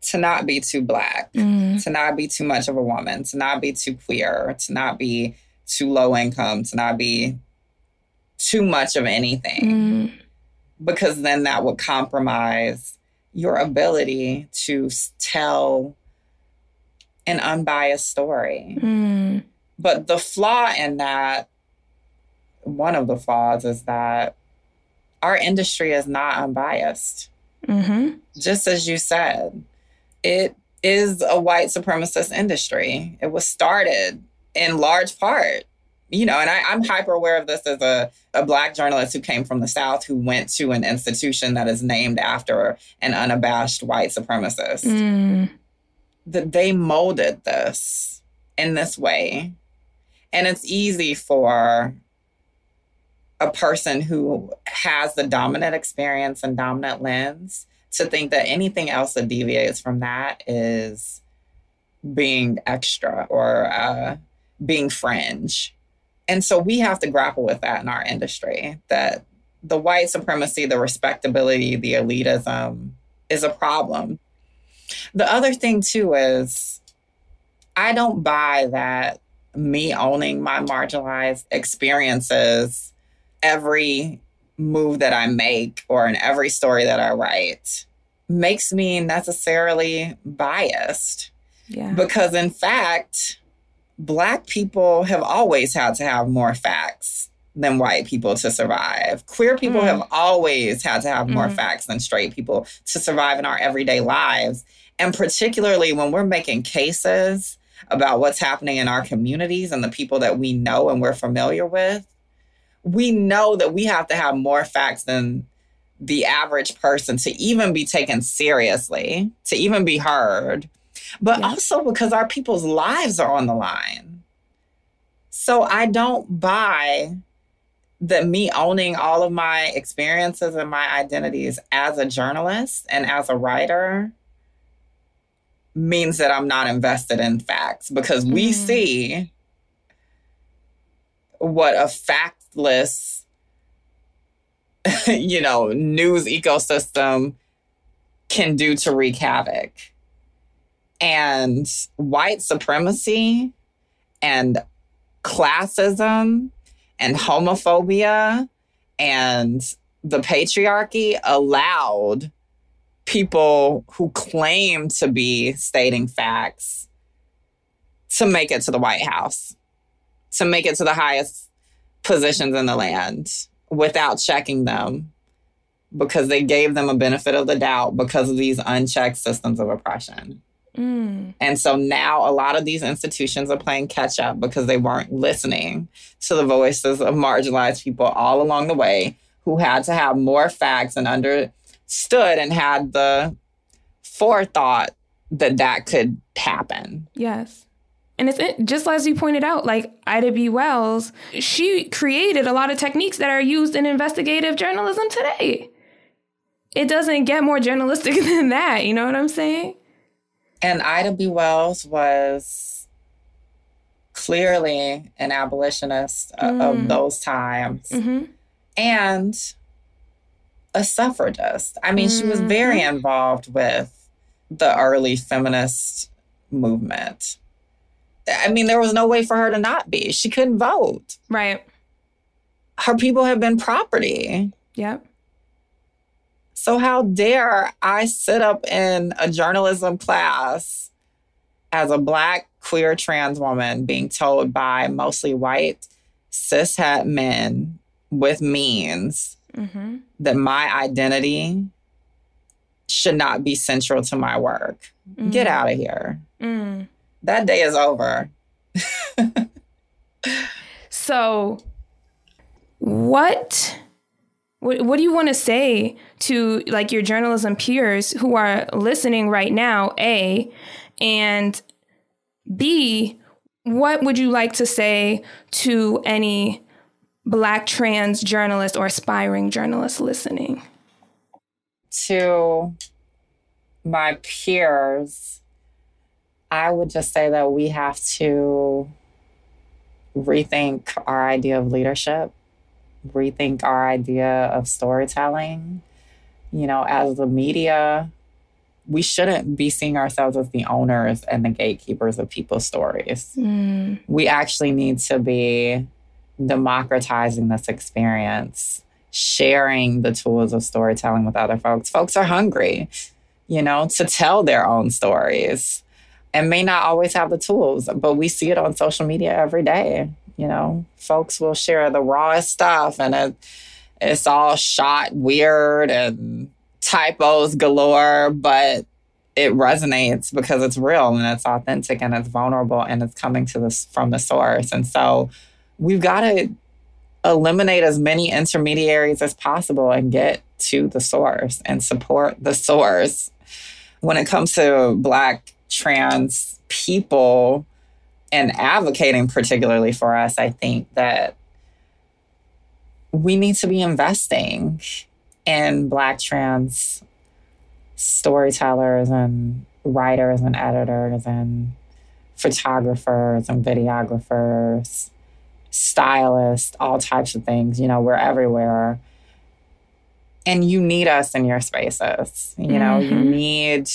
to not be too black, Mm. to not be too much of a woman, to not be too queer, to not be too low income, to not be too much of anything Mm. because then that would compromise your ability to tell an unbiased story. Mm. But the flaw in that, one of the flaws is that our industry is not unbiased. Mm-hmm. Just as you said, it is a white supremacist industry. It was started in large part, you know, and I, I'm hyper aware of this as a, a Black journalist who came from the South who went to an institution that is named after an unabashed white supremacist. Mm. That they molded this in this way. And it's easy for a person who has the dominant experience and dominant lens to think that anything else that deviates from that is being extra or uh, being fringe. And so we have to grapple with that in our industry that the white supremacy, the respectability, the elitism is a problem. The other thing, too, is I don't buy that me owning my marginalized experiences every move that I make or in every story that I write makes me necessarily biased Yeah. Because in fact, black people have always had to have more facts than white people to survive. Queer people Mm. have always had to have more Mhm. facts than straight people to survive in our everyday lives. And particularly when we're making cases about what's happening in our communities and the people that we know and we're familiar with, we know that we have to have more facts than the average person to even be taken seriously, to even be heard, but Yeah. also because our people's lives are on the line. So I don't buy that me owning all of my experiences and my identities as a journalist and as a writer means that I'm not invested in facts because we Mm. see what a factless you know news ecosystem can do to wreak havoc and white supremacy and classism and homophobia and the patriarchy allowed people who claim to be stating facts to make it to the White House, to make it to the highest positions in the land without checking them because they gave them a benefit of the doubt because of these unchecked systems of oppression. Mm. And so now a lot of these institutions are playing catch up because they weren't listening to the voices of marginalized people all along the way who had to have more facts and understood and had the forethought that that could happen. Yes. And it's just as you pointed out, like Ida B. Wells, she created a lot of techniques that are used in investigative journalism today. It doesn't get more journalistic than that. You know what I'm saying? And Ida B. Wells was clearly an abolitionist Mm. of those times Mm-hmm. and a suffragist. I mean, she was very involved with the early feminist movement. I mean, there was no way for her to not be. She couldn't vote. Right. Her people have been property. Yep. So, how dare I sit up in a journalism class as a Black, queer, trans woman being told by mostly white, cishet men with means Mm-hmm. that my identity should not be central to my work? Get out of here. Mm. That day is over. So, what, what what do you want to say to like your journalism peers who are listening right now? A, and B, what would you like to say to any Black trans journalist or aspiring journalist listening? to my peers, I would just say that we have to rethink our idea of leadership, rethink our idea of storytelling. You know, as the media, we shouldn't be seeing ourselves as the owners and the gatekeepers of people's stories Mm, we actually need to be democratizing this experience, sharing the tools of storytelling with other folks. Folks are hungry, you know, to tell their own stories and may not always have the tools, but we see it on social media every day. You know, folks will share the rawest stuff and it, it's all shot weird and typos galore, but it resonates because it's real and it's authentic and it's vulnerable and it's coming to this from the source. And so we've got to eliminate as many intermediaries as possible and get to the source and support the source. When it comes to Black trans people and advocating particularly for us, I think that we need to be investing in Black trans storytellers and writers and editors and photographers and videographers, stylists, all types of things. You know, we're everywhere. And you need us in your spaces. You know, you Mhm. need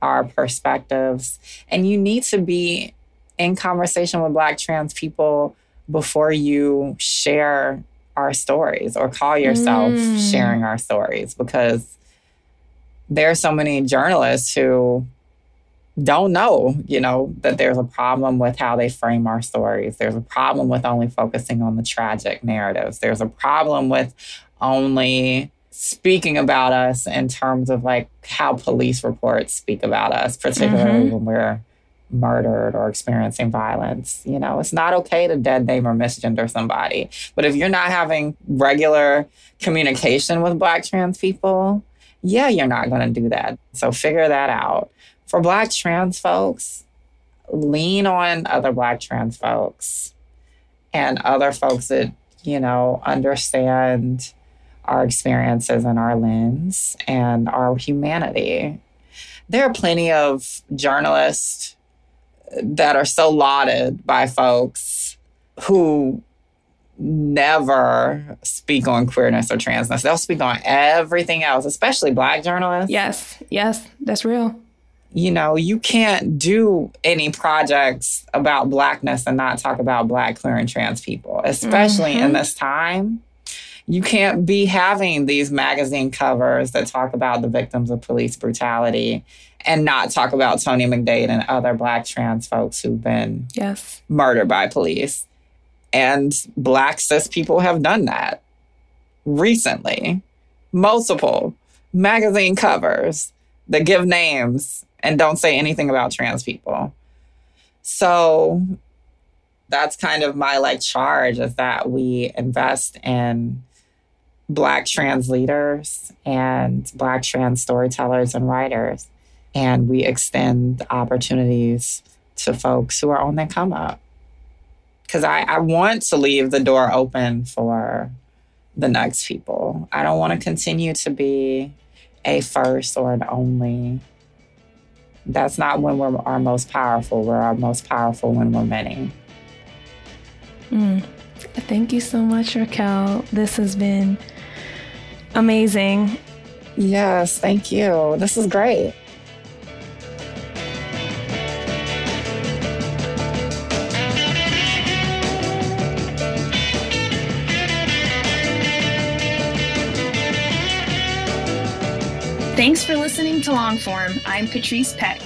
our perspectives and you need to be in conversation with Black trans people before you share our stories or call yourself Mm. sharing our stories because there are so many journalists who don't know, you know, that there's a problem with how they frame our stories. There's a problem with only focusing on the tragic narratives. There's a problem with only speaking about us in terms of like how police reports speak about us, particularly mm-hmm. when we're murdered or experiencing violence. You know, it's not okay to dead name or misgender somebody. But if you're not having regular communication with Black trans people, yeah, you're not going to do that. So figure that out. For Black trans folks, lean on other Black trans folks and other folks that, you know, understand our experiences and our lens and our humanity. There are plenty of journalists that are so lauded by folks who never speak on queerness or transness. They'll speak on everything else, especially black journalists. Yes, yes, that's real. You know, you can't do any projects about blackness and not talk about black, queer, and trans people, especially mm-hmm. in this time. You can't be having these magazine covers that talk about the victims of police brutality and not talk about Tony McDade and other black trans folks who've been yes. murdered by police. And black cis people have done that recently. Multiple magazine covers that give names and don't say anything about trans people. So that's kind of my like charge is that we invest in black trans leaders and black trans storytellers and writers and we extend opportunities to folks who are on their come up. Because I, I want to leave the door open for the next people. I don't want to continue to be a first or an only. That's not when we're our most powerful. We're our most powerful when we're many. Mm. Thank you so much, Raquel. This has been amazing. Yes, thank you. This is great. Thanks for listening to Longform. I'm Patrice Peck.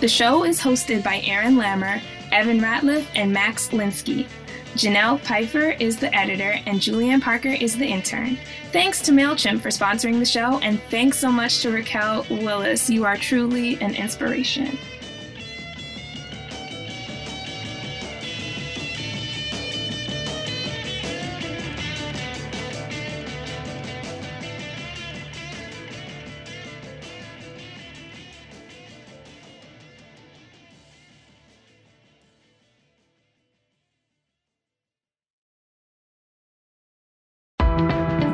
The show is hosted by Aaron Lammer, Evan Ratliff, and Max Linsky. Jenelle Pifer is the editor, and Julianne Parker is the intern. Thanks to MailChimp for sponsoring the show, and thanks so much to Raquel Willis. You are truly an inspiration.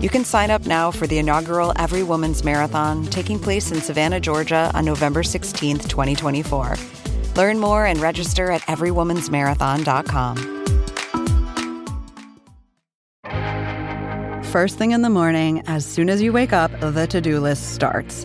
You can sign up now for the inaugural Every Woman's Marathon taking place in Savannah, Georgia on November 16th, 2024. Learn more and register at everywomansmarathon.com. First thing in the morning, as soon as you wake up, the to do list starts.